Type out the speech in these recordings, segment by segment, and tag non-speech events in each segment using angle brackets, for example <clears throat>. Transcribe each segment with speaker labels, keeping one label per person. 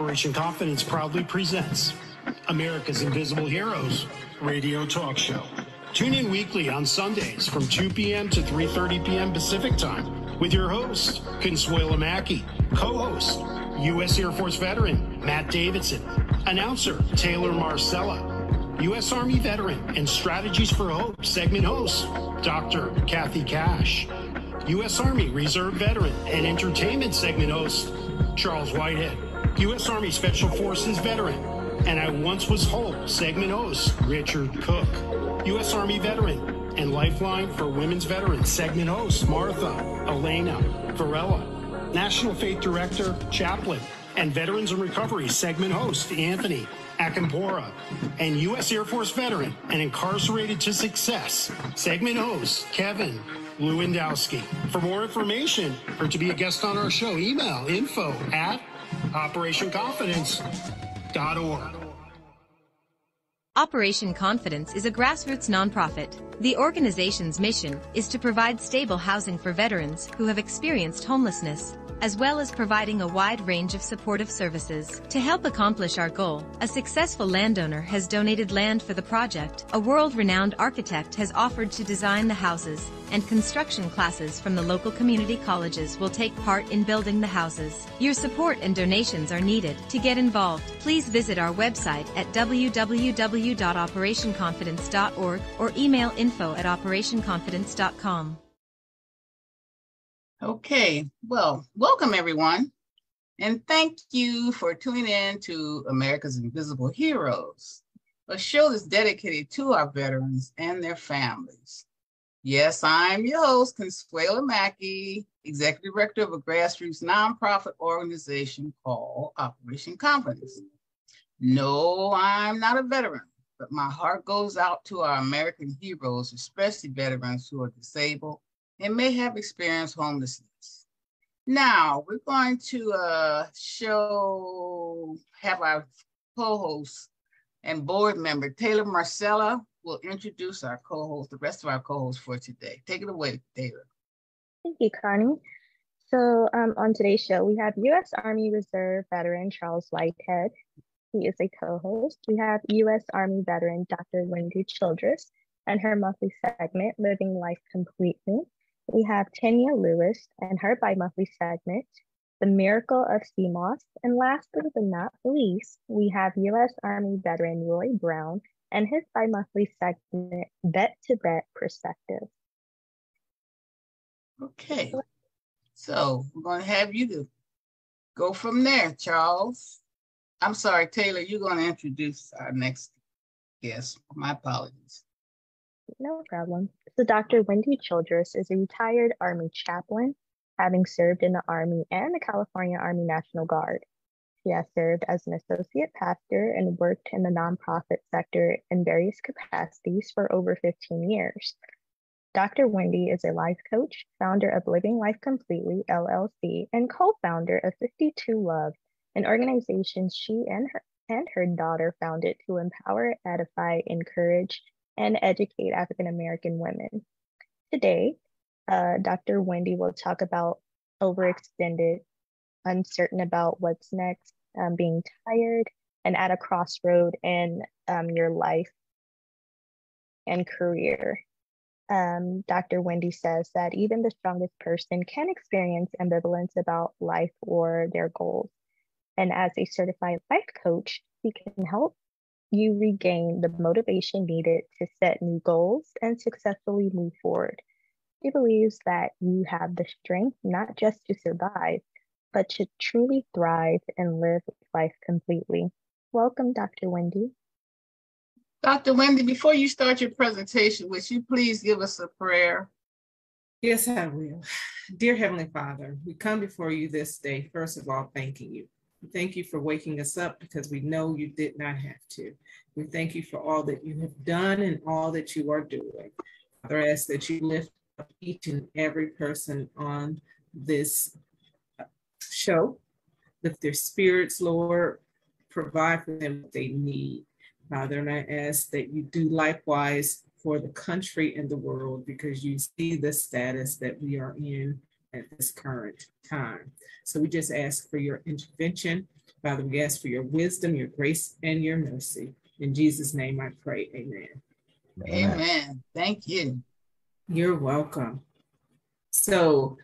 Speaker 1: Operation Confidence proudly presents America's Invisible Heroes radio talk show. Tune in weekly on Sundays from 2 p.m. to 3:30 p.m. Pacific Time with your host, Consuela Mackey, co-host, U.S. Air Force veteran Matt Davidson, announcer Taylor Marcella, U.S. Army veteran and Strategies for Hope segment host Dr. Kathy Cash, U.S. Army Reserve veteran and entertainment segment host Charles Whitehead, U.S. Army Special Forces veteran, and I once was whole segment host Richard Cook, U.S. Army veteran and Lifeline for Women's Veterans segment host Martha Elena Varela, National Faith Director, Chaplain, and Veterans in Recovery segment host Anthony Acampora, and U.S. Air Force veteran and incarcerated to success segment host Kevin Lewandowski. For more information or to be a guest on our show, email info at operationconfidence.org.
Speaker 2: Operation Confidence is a grassroots nonprofit. The organization's mission is to provide stable housing for veterans who have experienced homelessness, as well as providing a wide range of supportive services. To help accomplish our goal, a successful landowner has donated land for the project, a world-renowned architect has offered to design the houses, and construction classes from the local community colleges will take part in building the houses. Your support and donations are needed. To get involved, please visit our website at www.operationconfidence.org or email info at operationconfidence.com.
Speaker 3: Okay, well, welcome everyone, and thank you for tuning in to America's Invisible Heroes, a show that's dedicated to our veterans and their families. Yes, I'm your host, Consuela Mackey, Executive Director of a grassroots nonprofit organization called Operation Confidence. No, I'm not a veteran, but my heart goes out to our American heroes, especially veterans who are disabled and may have experienced homelessness. Now, we're going to uh, show, have our co-host and board member, Taylor Marcella, will introduce our co-host, the rest of our co-hosts for today. Take it away, Taylor.
Speaker 4: Thank you, Connie. So um, on today's show, we have U.S. Army Reserve veteran Charles Whitehead. He is a co-host. We have U.S. Army veteran Dr. Wendy Childress and her monthly segment, Living Life Completely. We have Tenya Lewis and her bi-monthly segment, The Miracle of Moss. And lastly but not least, we have U.S. Army veteran Roy Brown and his bi-monthly segment, Vet to Vet Perspective.
Speaker 3: Okay, so we're going to have you to go from there, Charles. I'm sorry, Taylor, you're going to introduce our next guest. My apologies.
Speaker 4: No problem. So Dr. Wendy Childress is a retired Army chaplain, having served in the Army and the California Army National Guard. She has served as an associate pastor and worked in the nonprofit sector in various capacities for over 15 years. Dr. Wendy is a life coach, founder of Living Life Completely LLC, and co-founder of 52 Love, an organization she and her and her daughter founded to empower, edify, encourage, and educate African American women. Today, uh, Dr. Wendy will talk about overextended uncertain about what's next, um, being tired, and at a crossroad in um, your life and career. Um, Dr. Wendy says that even the strongest person can experience ambivalence about life or their goals. And as a certified life coach, she can help you regain the motivation needed to set new goals and successfully move forward. She believes that you have the strength not just to survive, but to truly thrive and live life completely. Welcome, Dr. Wendy.
Speaker 3: Dr. Wendy, before you start your presentation, would you please give us a prayer?
Speaker 5: Yes, I will. Dear Heavenly Father, we come before you this day, first of all, thanking you. Thank you for waking us up because we know you did not have to. We thank you for all that you have done and all that you are doing. Father, I ask that you lift up each and every person on this show. Lift their spirits, Lord. Provide for them what they need. Father, and I ask that you do likewise for the country and the world because you see the status that we are in at this current time. So we just ask for your intervention. Father, we ask for your wisdom, your grace, and your mercy. In Jesus' name I pray. Amen.
Speaker 3: Amen. Amen. Thank you.
Speaker 5: You're welcome. So,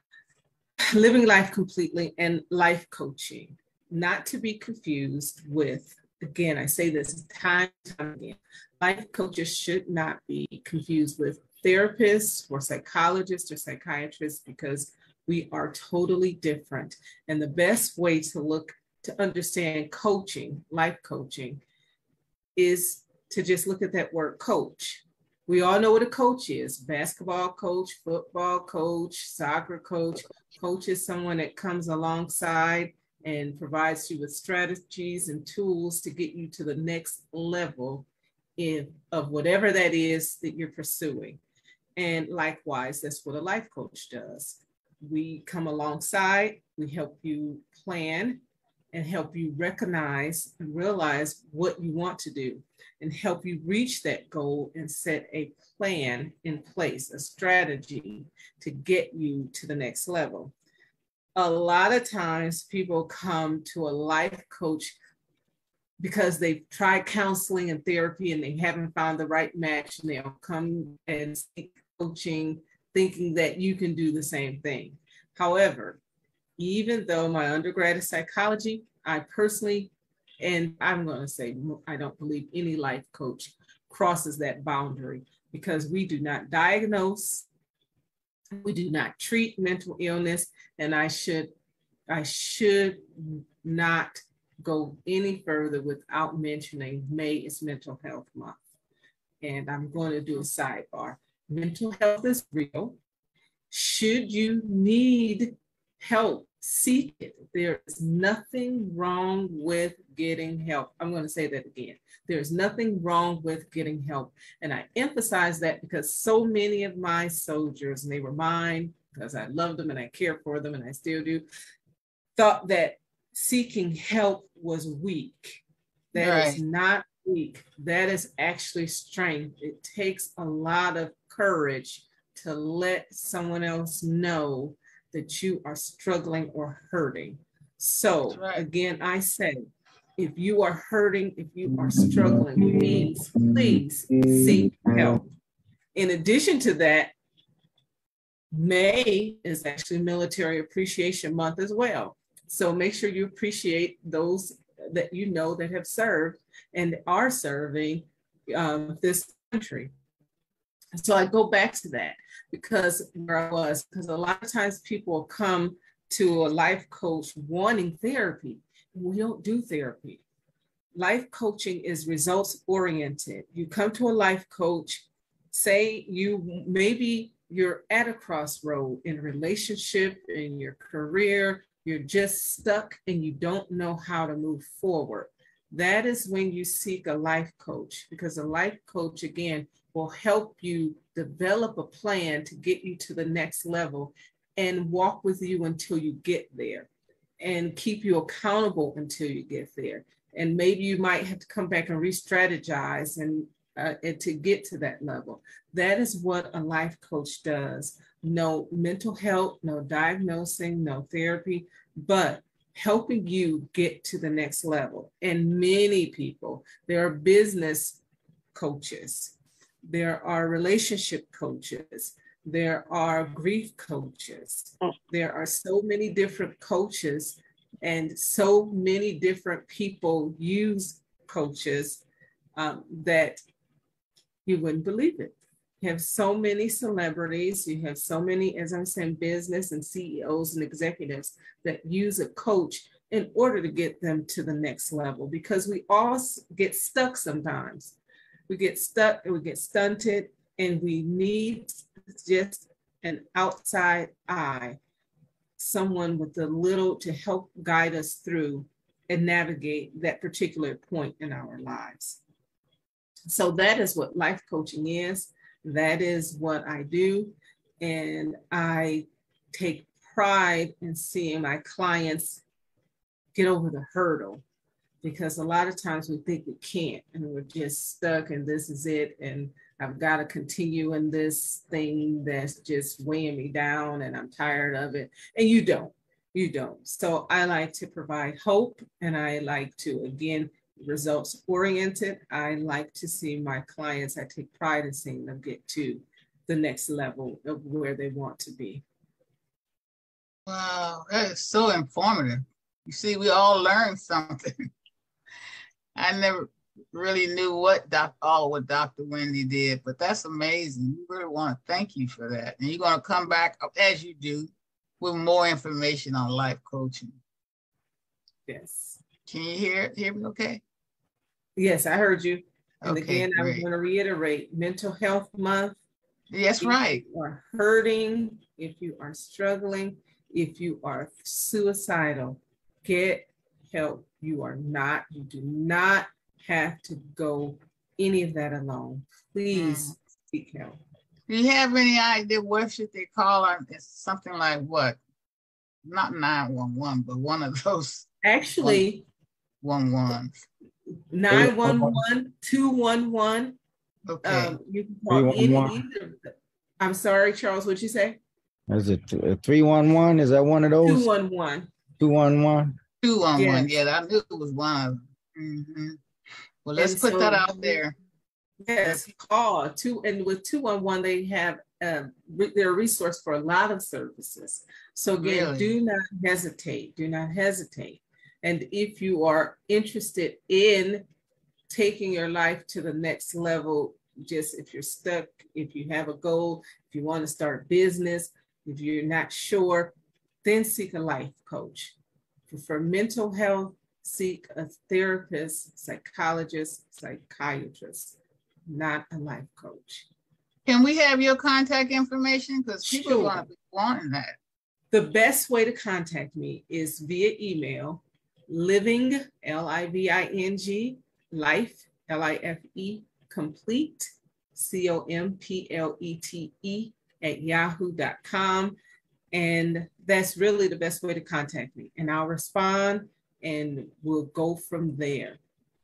Speaker 5: living life completely and life coaching, not to be confused with, again, I say this time and time again, life coaches should not be confused with therapists or psychologists or psychiatrists because we are totally different. And the best way to look to understand coaching, life coaching, is to just look at that word coach. We all know what a coach is basketball coach, football coach, soccer coach. Coach is someone that comes alongside and provides you with strategies and tools to get you to the next level in, of whatever that is that you're pursuing. And likewise, that's what a life coach does. We come alongside, we help you plan and help you recognize and realize what you want to do and help you reach that goal and set a plan in place, a strategy to get you to the next level. A lot of times people come to a life coach because they've tried counseling and therapy and they haven't found the right match and they'll come and seek coaching thinking that you can do the same thing. However, even though my undergrad is psychology, I personally, and I'm going to say, I don't believe any life coach crosses that boundary because we do not diagnose, we do not treat mental illness, and I should, I should not go any further without mentioning May is Mental Health Month. And I'm going to do a sidebar. Mental health is real. Should you need help, seek it. There is nothing wrong with getting help. I'm going to say that again. There's nothing wrong with getting help. And I emphasize that because so many of my soldiers, and they were mine because I loved them and I care for them and I still do, thought that seeking help was weak. That right. is not weak. That is actually strength. It takes a lot of courage to let someone else know that you are struggling or hurting. So, right. again, I say, if you are hurting, if you are struggling, please, please seek help. In addition to that, May is actually Military Appreciation Month as well. So make sure you appreciate those that you know that have served and are serving um, this country. So I go back to that because where I was, because a lot of times people come to a life coach wanting therapy. We don't do therapy. Life coaching is results oriented. You come to a life coach, say you maybe you're at a crossroad in relationship, in your career, you're just stuck and you don't know how to move forward. That is when you seek a life coach because a life coach, again, will help you develop a plan to get you to the next level and walk with you until you get there and keep you accountable until you get there. And maybe you might have to come back and re strategize and, uh, and to get to that level. That is what a life coach does. No mental health, no diagnosing, no therapy, but helping you get to the next level. And many people, there are business coaches, there are relationship coaches, there are grief coaches. Oh. There are so many different coaches, and so many different people use coaches um, that you wouldn't believe it. You have so many celebrities, you have so many, as I'm saying, business and CEOs and executives that use a coach in order to get them to the next level because we all get stuck sometimes we get stuck and we get stunted and we need just an outside eye someone with a little to help guide us through and navigate that particular point in our lives. So that is what life coaching is. That is what i do. And i take pride in seeing my clients get over the hurdle because a lot of times we think we can't and we're just stuck and this is it and I've got to continue in this thing that's just weighing me down and I'm tired of it. And you don't, you don't. So I like to provide hope and I like to, again, results oriented. I like to see my clients, I take pride in seeing them get to the next level of where they want to be.
Speaker 3: Wow, that is so informative. You see, we all learn something. <laughs> I never really knew what doc, all what Dr. Wendy did, but that's amazing. We really want to thank you for that. And you're going to come back as you do with more information on life coaching.
Speaker 5: Yes.
Speaker 3: Can you hear hear me okay?
Speaker 5: Yes, I heard you. And okay, again, great. I'm going to reiterate Mental Health Month.
Speaker 3: Yes, if right.
Speaker 5: you are hurting, if you are struggling, if you are suicidal, get help. You are not, you do not have to go any of that alone. Please mm. seek help.
Speaker 3: Do you have any idea what should they call on it's something like what? Not 911, but one of those.
Speaker 5: Actually,
Speaker 3: one one.
Speaker 5: 911, 211. Okay. Um, you can call any either. I'm sorry, Charles, what'd you say?
Speaker 6: Is it 311? Is that one of those?
Speaker 5: 211.
Speaker 6: 211?
Speaker 3: 211. Yes. Yeah, I knew it was one. Mm-hmm. Well, let's and put so, that out there.
Speaker 5: Yes, call two, and with two on one, they have uh, re- they're a resource for a lot of services. So again, really? do not hesitate. Do not hesitate. And if you are interested in taking your life to the next level, just if you're stuck, if you have a goal, if you want to start a business, if you're not sure, then seek a life coach. For, mental health, seek a therapist, psychologist, psychiatrist, not a life coach.
Speaker 3: Can we have your contact information? Because people sure. want to be wanting that.
Speaker 5: The best way to contact me is via email, living, L I V I N G, life, L I F E, complete, C O M P L E T E, at yahoo.com. And that's really the best way to contact me. And I'll respond and we'll go from there.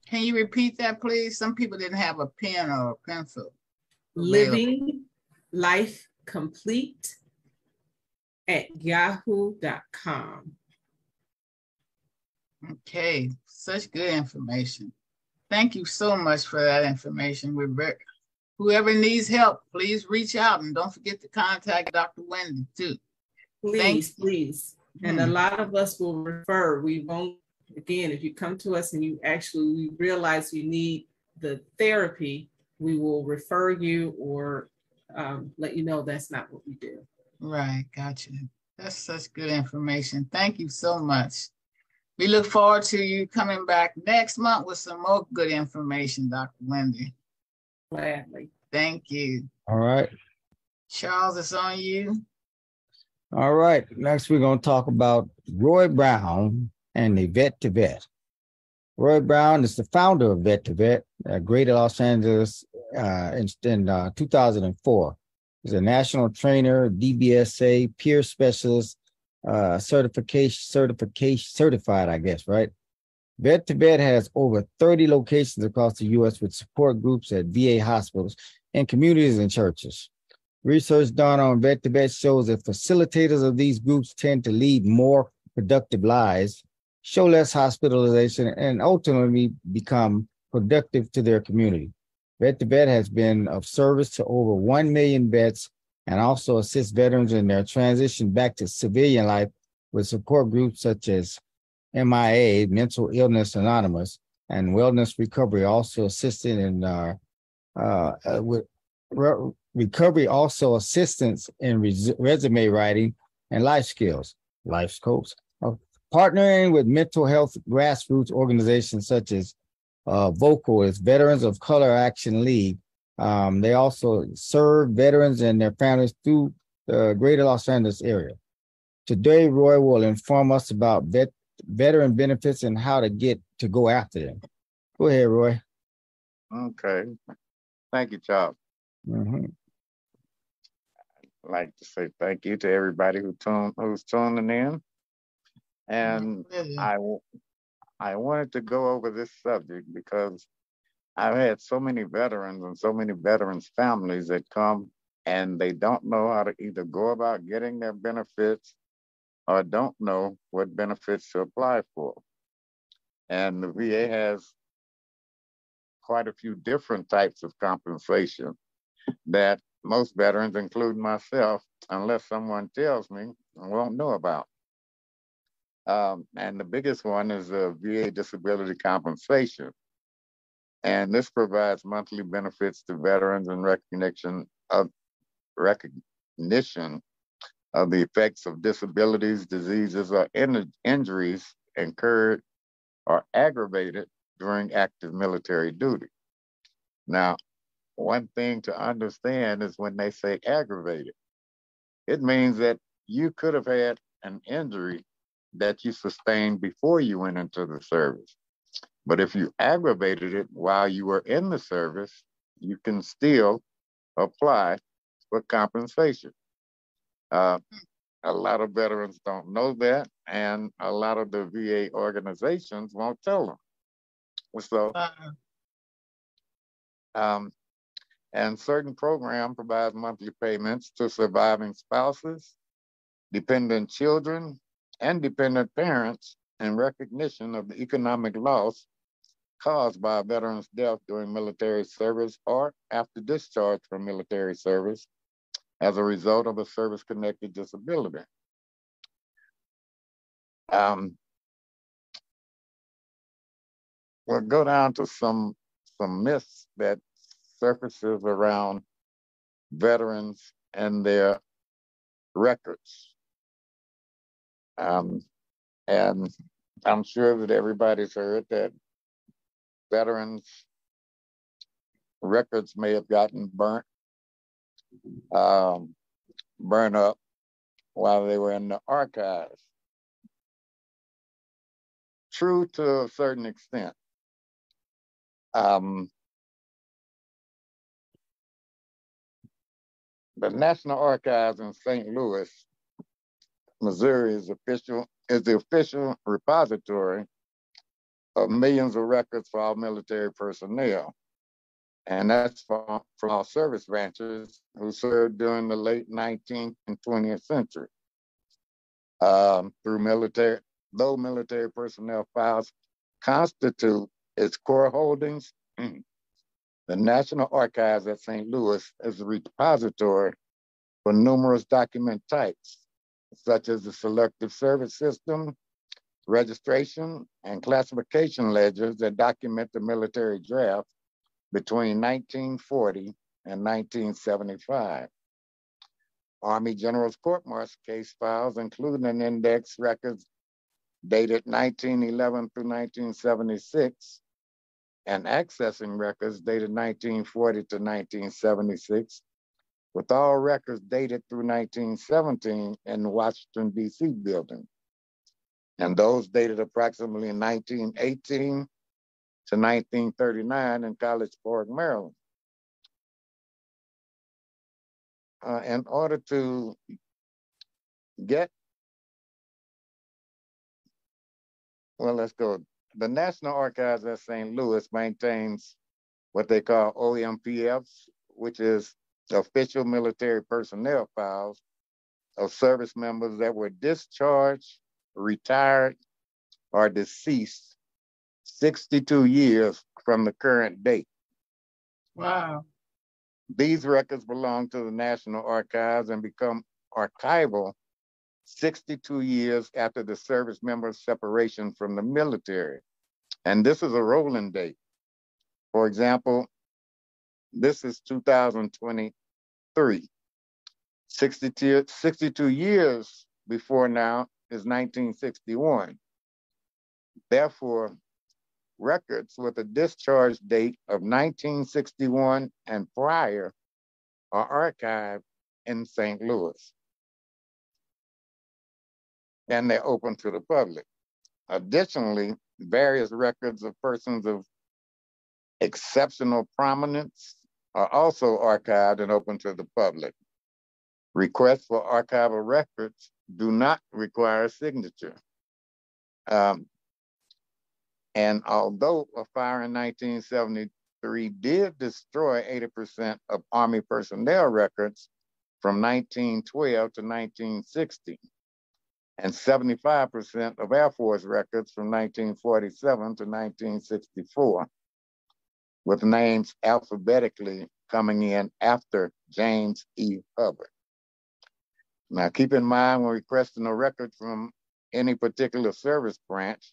Speaker 3: Can you repeat that, please? Some people didn't have a pen or a pencil.
Speaker 5: Living Life Complete at yahoo.com.
Speaker 3: Okay, such good information. Thank you so much for that information. We're very, whoever needs help, please reach out and don't forget to contact Dr. Wendy too.
Speaker 5: Please, please. And a hmm. lot of us will refer. We won't, again, if you come to us and you actually realize you need the therapy, we will refer you or um, let you know that's not what we do.
Speaker 3: Right, gotcha. That's such good information. Thank you so much. We look forward to you coming back next month with some more good information, Dr. Wendy.
Speaker 5: Gladly.
Speaker 3: Thank you.
Speaker 6: All right.
Speaker 3: Charles, it's on you.
Speaker 6: All right. Next, we're going to talk about Roy Brown and the Vet to Vet. Roy Brown is the founder of Vet to Vet at Greater Los Angeles uh, in, in uh, 2004. He's a national trainer, DBSA, peer specialist, uh, certification, certification, certified, I guess, right? Vet to Vet has over 30 locations across the U.S. with support groups at VA hospitals and communities and churches. Research done on Vet to Vet shows that facilitators of these groups tend to lead more productive lives, show less hospitalization, and ultimately become productive to their community. Vet to Vet has been of service to over 1 million vets and also assists veterans in their transition back to civilian life with support groups such as MIA, Mental Illness Anonymous, and Wellness Recovery, also assisting in uh, uh, with re- recovery, also assistance in res- resume writing and life skills, life scopes. Uh, partnering with mental health grassroots organizations such as uh, Vocal is Veterans of Color Action League. Um, they also serve veterans and their families through the greater Los Angeles area. Today, Roy will inform us about vet, veteran benefits and how to get to go after them. Go ahead, Roy.
Speaker 7: Okay. Thank you, Chop. Mm-hmm. I'd like to say thank you to everybody who tune, who's tuning in. And I, I wanted to go over this subject because I've had so many veterans and so many veterans families that come and they don't know how to either go about getting their benefits or don't know what benefits to apply for. And the VA has quite a few different types of compensation that most veterans, including myself, unless someone tells me, won't know about. Um, and the biggest one is the VA disability compensation. And this provides monthly benefits to veterans and recognition of recognition of the effects of disabilities, diseases, or in injuries incurred or aggravated during active military duty. Now, one thing to understand is when they say aggravated, it means that you could have had an injury that you sustained before you went into the service. But if you aggravated it while you were in the service, you can still apply for compensation. Uh, a lot of veterans don't know that, and a lot of the VA organizations won't tell them. So, uh-huh. um, and certain program provides monthly payments to surviving spouses, dependent children, and dependent parents in recognition of the economic loss caused by a veteran's death during military service or after discharge from military service as a result of a service-connected disability. Um, we'll go down to some some myths that surfaces around veterans and their records. Um, and I'm sure that everybody's heard that veterans' records may have gotten burnt, um, up while they were in the archives. True to a certain extent. Um, the National Archives in St. Louis, Missouri is official is the official repository of millions of records for all military personnel. And that's for, for all service branches who served during the late 19th and 20th century. Um, through military, though military personnel files constitute its core holdings, <clears throat> the National Archives at St. Louis is a repository for numerous document types, such as the Selective Service System, registration, and classification ledgers that document the military draft between 1940 and 1975. Army General's Court Martial case files, including an index records dated 1911 through 1976, and accessing records dated 1940 to 1976, with all records dated through 1917 in the Washington, D.C. building, and those dated approximately in 1918 to 1939 in College Park, Maryland. Uh, in order to get, well, let's go the National Archives at St. Louis maintains what they call OMPFs, which is official military personnel files of service members that were discharged, retired, or deceased 62 years from the current date.
Speaker 3: Wow.
Speaker 7: These records belong to the National Archives and become archival 62 years after the service member's separation from the military. And this is a rolling date. For example, this is 2023. 62, 62 years before now is 1961. Therefore, records with a discharge date of 1961 and prior are archived in St. Louis and they're open to the public. Additionally, various records of persons of exceptional prominence are also archived and open to the public. Requests for archival records do not require a signature. Um, and although a fire in 1973 did destroy 80% of Army personnel records from 1912 to 1960 and 75% of Air Force records from 1947 to 1964, with names alphabetically coming in after James E. Hubbard. Now, keep in mind when requesting a record from any particular service branch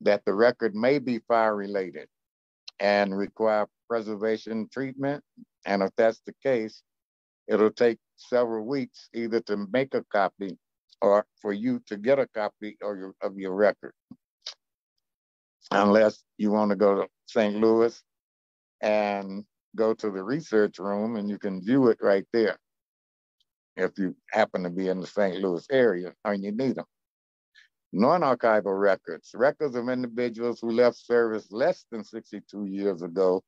Speaker 7: that the record may be fire related and require preservation treatment. And if that's the case, it'll take several weeks either to make a copy or for you to get a copy of your, of your record. Unless you want to go to St. Louis and go to the research room and you can view it right there if you happen to be in the St. Louis area and you need them. Non-archival records, records of individuals who left service less than 62 years ago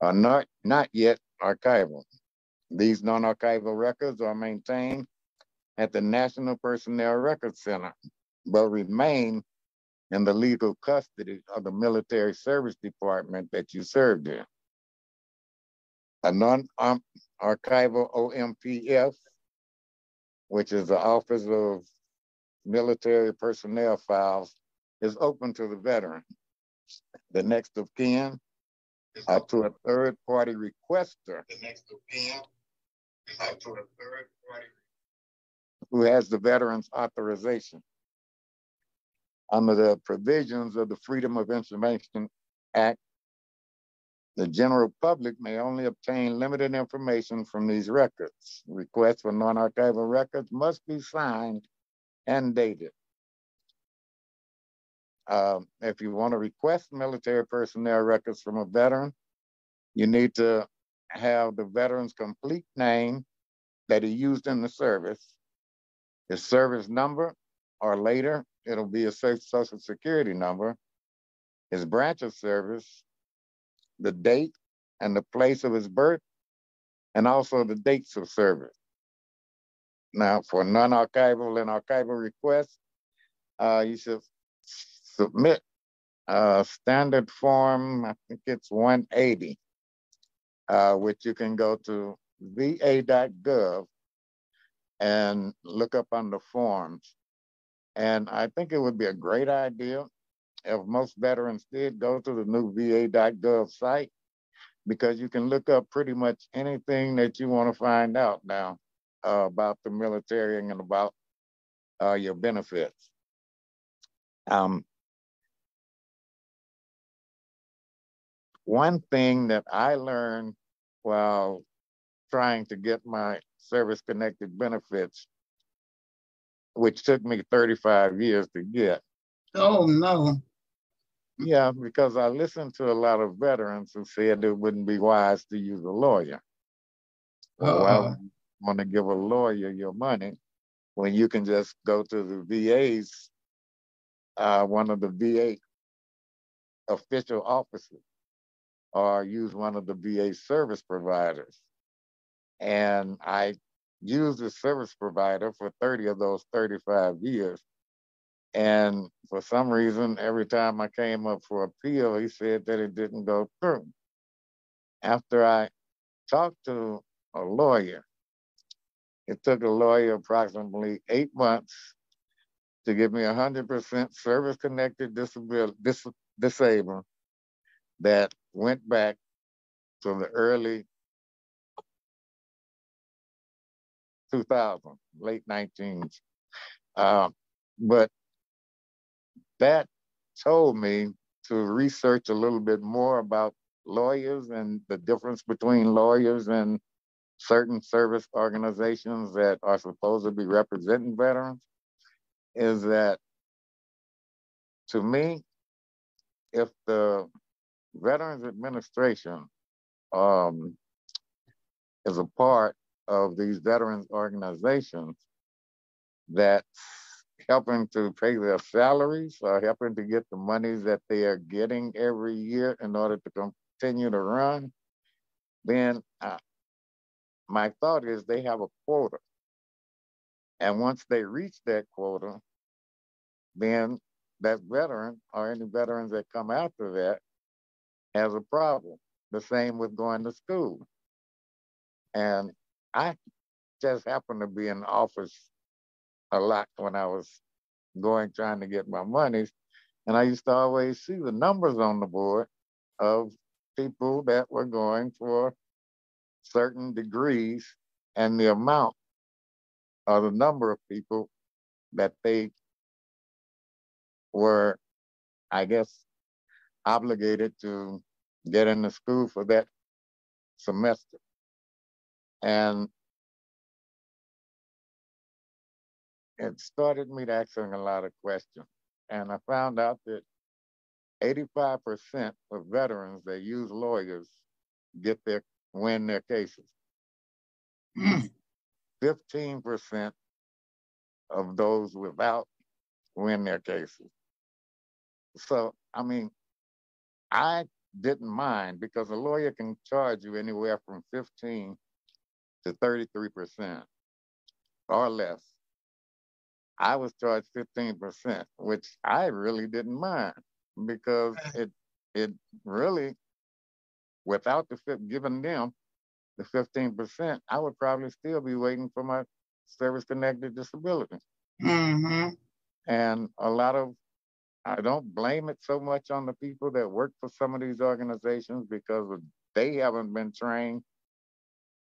Speaker 7: are not, not yet archival. These non-archival records are maintained at the National Personnel Records Center, but remain in the legal custody of the Military Service Department that you served in. A non-archival OMPF, which is the Office of Military Personnel Files, is open to the veteran. The next of kin uh, to a third party requester. The next of kin uh, to a third party who has the veteran's authorization. Under the provisions of the Freedom of Information Act, the general public may only obtain limited information from these records. Requests for non-archival records must be signed and dated. Um, if you want to request military personnel records from a veteran, you need to have the veteran's complete name that he used in the service, his service number, or later, it'll be a social security number, his branch of service, the date and the place of his birth, and also the dates of service. Now, for non-archival and archival requests, uh, you should submit a standard form, I think it's 180, uh, which you can go to va.gov and look up on the forms. And I think it would be a great idea if most veterans did go to the new va.gov site because you can look up pretty much anything that you want to find out now uh, about the military and about uh, your benefits. Um, one thing that I learned while trying to get my service connected benefits, which took me 35 years to get.
Speaker 3: Oh, no.
Speaker 7: Yeah, because I listened to a lot of veterans who said it wouldn't be wise to use a lawyer. Well, I uh-uh. want to give a lawyer your money when you can just go to the VA's, uh, one of the VA official offices, or use one of the VA service providers. And I used the service provider for 30 of those 35 years. And for some reason, every time I came up for appeal, he said that it didn't go through. After I talked to a lawyer, it took a lawyer approximately eight months to give me 100% service connected disability, dis- disabled that went back to the early 2000, late 19s. Uh, but that told me to research a little bit more about lawyers and the difference between lawyers and certain service organizations that are supposed to be representing veterans is that to me, if the Veterans Administration um, is a part of these veterans organizations that helping to pay their salaries or helping to get the monies that they are getting every year in order to continue to run, then uh, my thought is they have a quota. And once they reach that quota, then that veteran or any veterans that come after that has a problem the same with going to school. And I just happened to be in office a lot when I was going trying to get my monies. And I used to always see the numbers on the board of people that were going for certain degrees and the amount or the number of people that they were, I guess, obligated to get into school for that semester. And it started me to asking a lot of questions. And I found out that 85% of veterans that use lawyers get their win their cases. <clears throat> 15% of those without win their cases. So, I mean, I didn't mind because a lawyer can charge you anywhere from 15 to 33% or less. I was charged 15%, which I really didn't mind because it it really, without the giving them the 15%, I would probably still be waiting for my service connected disability.
Speaker 3: Mm-hmm.
Speaker 7: And a lot of I don't blame it so much on the people that work for some of these organizations because they haven't been trained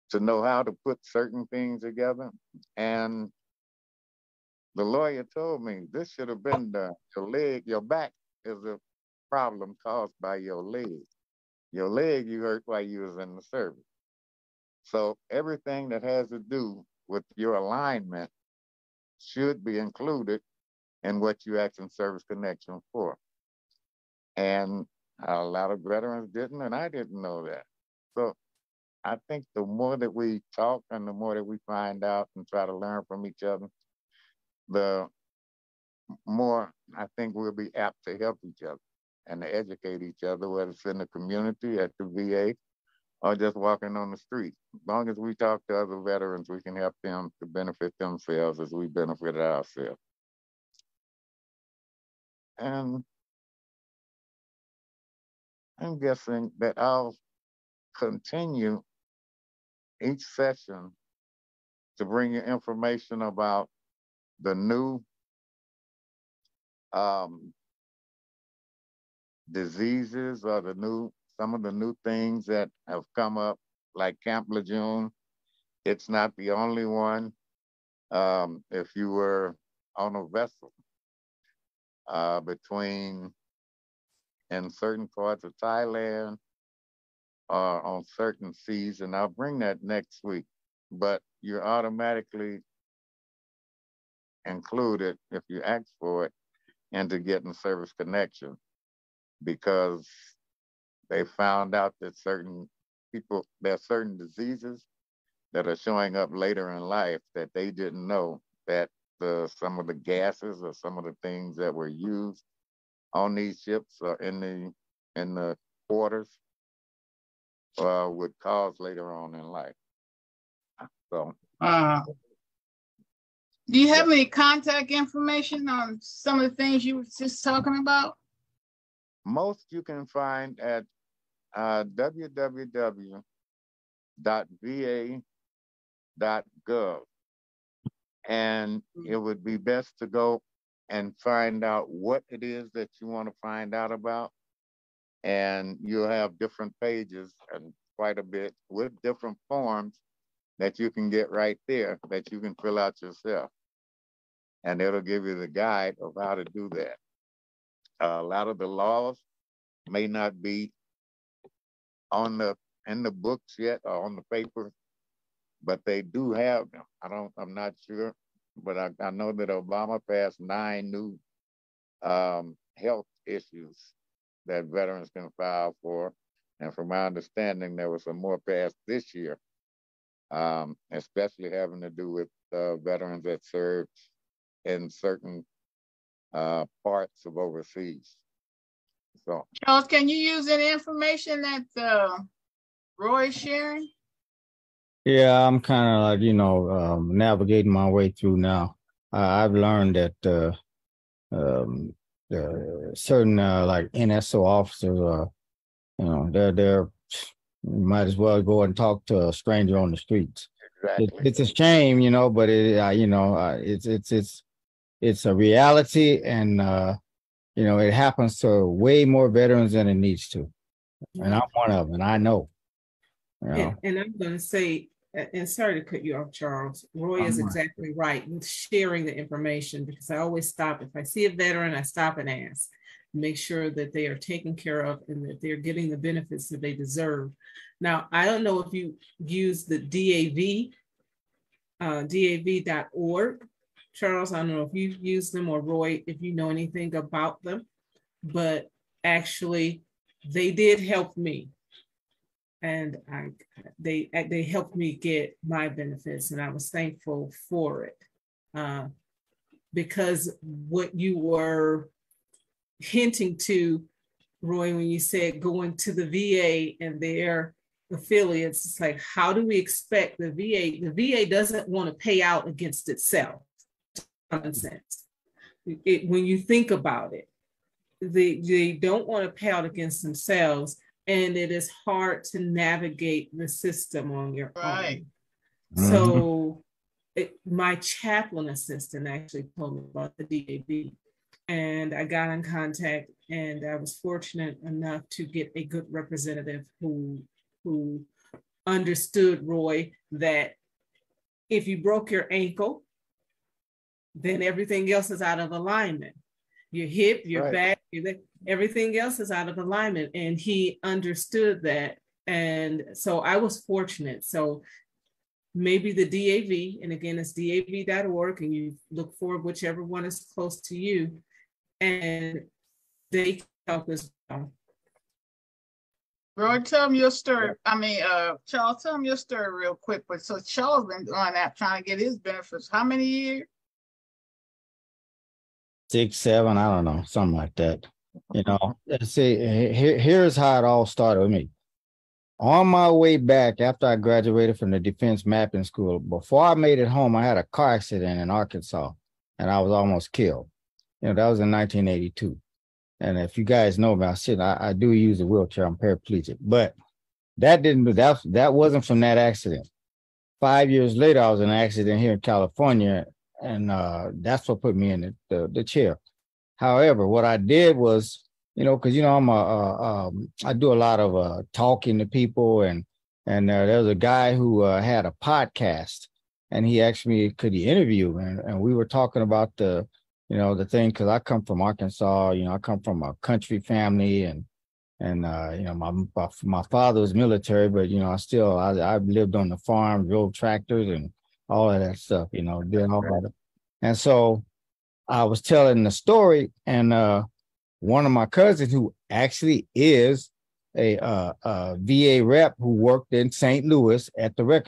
Speaker 7: to know how to put certain things together. And the lawyer told me this should have been your leg, your back is a problem caused by your leg. Your leg you hurt while you was in the service. So everything that has to do with your alignment should be included in what you asking Service Connection for. And a lot of veterans didn't, and I didn't know that. So I think the more that we talk and the more that we find out and try to learn from each other, the more I think we'll be apt to help each other and to educate each other, whether it's in the community, at the VA, or just walking on the street. As long as we talk to other veterans, we can help them to benefit themselves as we benefited ourselves. And I'm guessing that I'll continue each session to bring you information about the new um, diseases or the new some of the new things that have come up, like Camp Lejeune. It's not the only one. Um, if you were on a vessel uh, between in certain parts of Thailand or on certain seas, and I'll bring that next week. But you're automatically included if you ask for it into getting service connection because they found out that certain people, there are certain diseases that are showing up later in life that they didn't know that the some of the gases or some of the things that were used on these ships or in the in the quarters uh, would cause later on in life. So
Speaker 3: uh, do you have yeah. any contact information on some of the things you were just talking about?
Speaker 7: Most you can find at uh, www.va.gov. And mm-hmm. it would be best to go and find out what it is that you want to find out about. And you'll have different pages and quite a bit with different forms that you can get right there that you can fill out yourself. And it'll give you the guide of how to do that. Uh, a lot of the laws may not be on the in the books yet or on the paper, but they do have them. I don't. I'm not sure, but I, I know that Obama passed nine new um, health issues that veterans can file for, and from my understanding, there was some more passed this year, um, especially having to do with uh, veterans that served in certain uh, parts of overseas. So,
Speaker 3: Charles, can you use any information that uh, Roy is sharing?
Speaker 6: Yeah, I'm kind of like you know um, navigating my way through now. I've learned that uh, um, certain uh, like NSO officers are, you know, they're they're might as well go and talk to a stranger on the streets. It, it's a shame, you know, but it, uh, you know, uh, it's it's it's it's a reality, and uh, you know, it happens to way more veterans than it needs to, and I'm one of them, and I know. You know,
Speaker 5: And, and I'm gonna say, and sorry to cut you off, Charles, Roy is exactly right with sharing the information, because I always stop, if I see a veteran, I stop and ask. Make sure that they are taken care of and that they're getting the benefits that they deserve. Now, I don't know if you use the DAV, uh, DAV.org. Charles, I don't know if you've used them or Roy, if you know anything about them, but actually, they did help me and I they they helped me get my benefits, and I was thankful for it. Uh, because what you were hinting to, Roy, when you said going to the VA and their affiliates, it's like how do we expect the VA? The VA doesn't want to pay out against itself. Common sense. It, when you think about it, they they don't want to pay out against themselves and it is hard to navigate the system on your
Speaker 3: Right.
Speaker 5: own. So, mm-hmm. it, my chaplain assistant actually told me about the DAV, and I got in contact, and I was fortunate enough to get a good representative who who understood Roy that if you broke your ankle, then everything else is out of alignment. Your hip, your
Speaker 7: Right.
Speaker 5: back, your leg, everything else is out of alignment. And he understood that. And so I was fortunate. So maybe the DAV, and again, it's dav.org, and you look for whichever one is close to you, and they can help as well.
Speaker 3: Roy, tell them your story. I mean, uh, Charles, tell them your story real quick. But so Charles been going out trying to get his benefits. How many years?
Speaker 6: six, seven, I don't know, something like that. You know, let's see, here, here's how it all started with me. On my way back after I graduated from the Defense Mapping School, before I made it home, I had a car accident in Arkansas and I was almost killed. You know, that was in 1982. And if you guys know me, I said I, I do use a wheelchair, I'm paraplegic, but that didn't, that, that wasn't from that accident. Five years later, I was in an accident here in California and uh, that's what put me in the, the, the chair. However, what I did was, you know, because you know I'm a, uh, um, I do a lot of uh, talking to people, and and uh, there was a guy who uh, had a podcast, and he asked me could he interview, and, and we were talking about the, you know, the thing because I come from Arkansas, you know, I come from a country family, and and uh, you know my my- my father was military, but you know I still I I lived on the farm, drove tractors, and all of that stuff, you know, did all that. And so I was telling the story, and uh, one of my cousins, who actually is a, uh, a VA rep who worked in St. Louis at the record